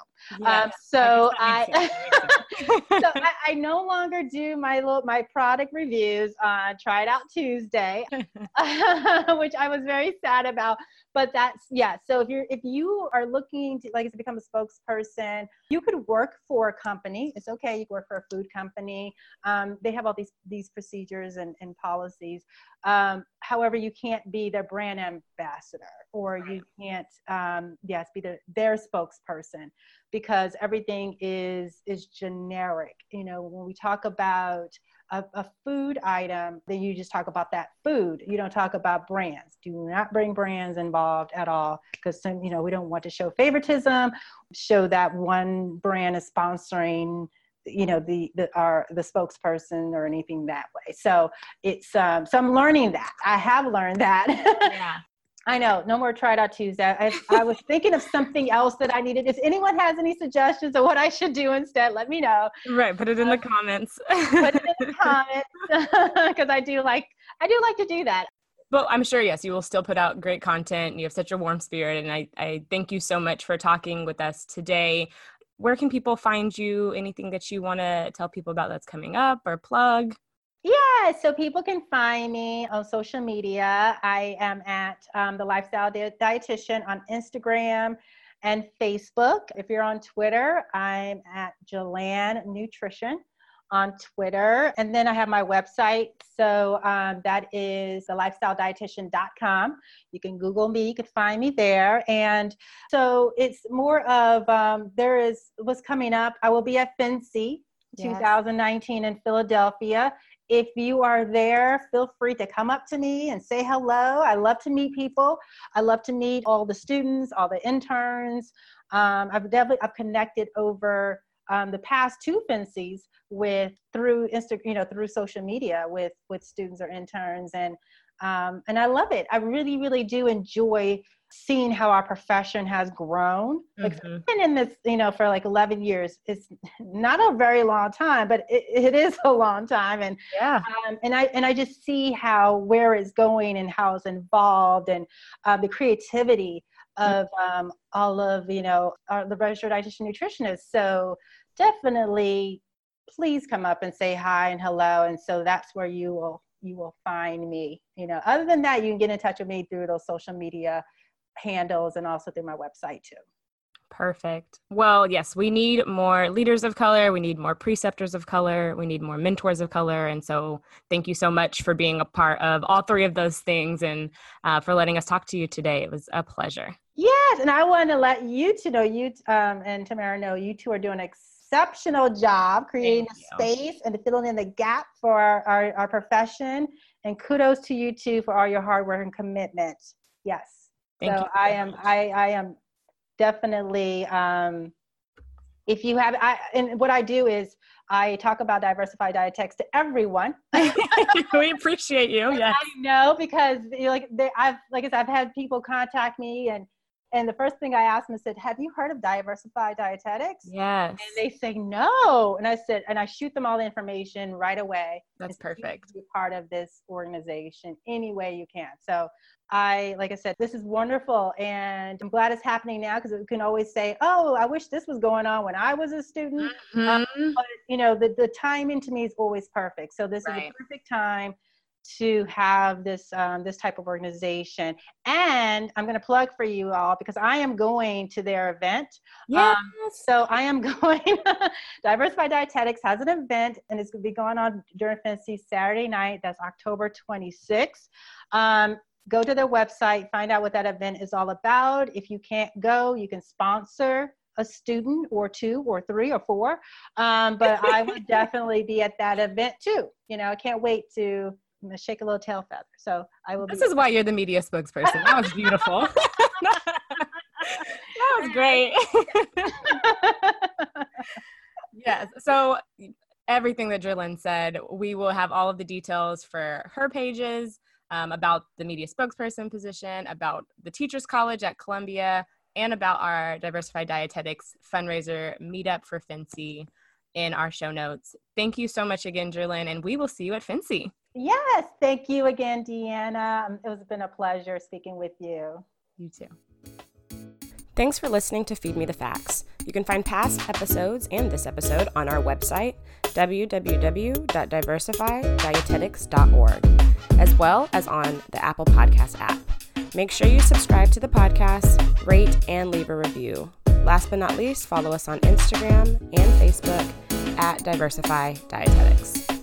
Um, so I guess that makes sense. I, so I, I no longer do my little my product reviews on Try It Out Tuesday, [LAUGHS] [LAUGHS] which I was very sad about. But that's yeah. So if you're if you are looking to like to become a spokesperson, you could work for a company. It's okay. You work for a food company. Um, they have all these these procedures and, and policies. Um, however, you can't be their brand ambassador or you can't um, yes be the, their spokesperson because everything is is generic. You know when we talk about a, a food item then you just talk about that food. You don't talk about brands. Do not bring brands involved at all because you know we don't want to show favoritism show that one brand is sponsoring you know the the our the spokesperson or anything that way so it's um so i'm learning that i have learned that yeah. [LAUGHS] I know, no more Try It Out Tuesday. I, I was thinking of something else that I needed. If anyone has any suggestions of what I should do instead, let me know. Right. Put it in the comments. [LAUGHS] Put it in the comments [LAUGHS] because I do like I do like to do that. But I'm sure, yes, you will still put out great content. You have such a warm spirit. And I, I thank you so much for talking with us today. Where can people find you? Anything that you want to tell people about that's coming up or plug? Yeah, so people can find me on social media. I am at um, the Lifestyle Di- Dietitian on Instagram and Facebook. If you're on Twitter, I'm at Jerlyn Nutrition on Twitter. And then I have my website. So um, that is the lifestyledietitian.com. You can Google me, you can find me there. And so it's more of um, there is what's coming up. I will be at FNCE Yes. 2019 in Philadelphia. If you are there, feel free to come up to me and say hello. I love to meet people. I love to meet all the students, all the interns. Um, I've definitely I've connected over um, the past two FNCEs with through Insta, you know, through social media with with students or interns, and um, and I love it. I really, really do enjoy seeing how our profession has grown. Like, Mhm. I've been in this, you know, for like 11 years. It's not a very long time, but it, it is a long time. And Yeah. um, and I and I just see how where it's going and how it's involved and uh, the creativity of um, all of you know our, the registered dietitian nutritionists. So definitely, please come up and say hi and hello. And so that's where you will you will find me. You know, other than that, you can get in touch with me through those social media handles and also through my website too. Perfect. Well, yes, we need more leaders of color. We need more preceptors of color. We need more mentors of color. And so, thank you so much for being a part of all three of those things and uh, for letting us talk to you today. It was a pleasure. Yes, and I want to let you to know you um, and Tamara know you two are doing an exceptional job creating a space and filling in the gap for our, our, our profession. And kudos to you two for all your hard work and commitment. Yes. Thank so you I am much. I, I am definitely um, if you have I and what I do is I talk about Diversify Dietetics to everyone. [LAUGHS] we appreciate you. yeah [LAUGHS] I know because you know, like they, I've like I said, I've had people contact me and And the first thing I asked them, I said, Have you heard of Diversify Dietetics? Yes. And they say, No. And I said, And I shoot them all the information right away. That's perfect. Be part of this organization any way you can. So I, like I said, this is wonderful. And I'm glad it's happening now because we can always say, Oh, I wish this was going on when I was a student. Mm-hmm. Um, but, you know, the, the timing to me is always perfect. So this Right. is a perfect time to have this um, this type of organization. And i'm going to plug for you all because i am going to their event. Yes. so i am [LAUGHS] going diversify dietetics has an event and it's going to be going on during FNCE saturday night. That's october 26th um, go to their website find out what that event is all about. If you can't go you can sponsor a student or two or three or four. Um, but i would [LAUGHS] definitely be at that event too. You know i can't wait to shake a little tail feather. So I will. Be this is why you're the media spokesperson. That was beautiful. [LAUGHS] that was great. [LAUGHS] yes. So everything that Jerlyn said, we will have all of the details for her pages um, about the media spokesperson position, about the Teachers College at Columbia, and about our Diversify Dietetics fundraiser meetup for FNCE in our show notes. Thank you so much again, Jerlyn, and we will see you at FNCE. Yes, thank you again, Deanna. Um, It was been a pleasure speaking with you. You too. Thanks for listening to Feed Me the Facts. You can find past episodes and this episode on our website, www.diversifydietetics.org, as well as on the Apple Podcast app. Make sure you subscribe to the podcast, rate, and leave a review. Last but not least, follow us on Instagram and Facebook at Diversify Dietetics.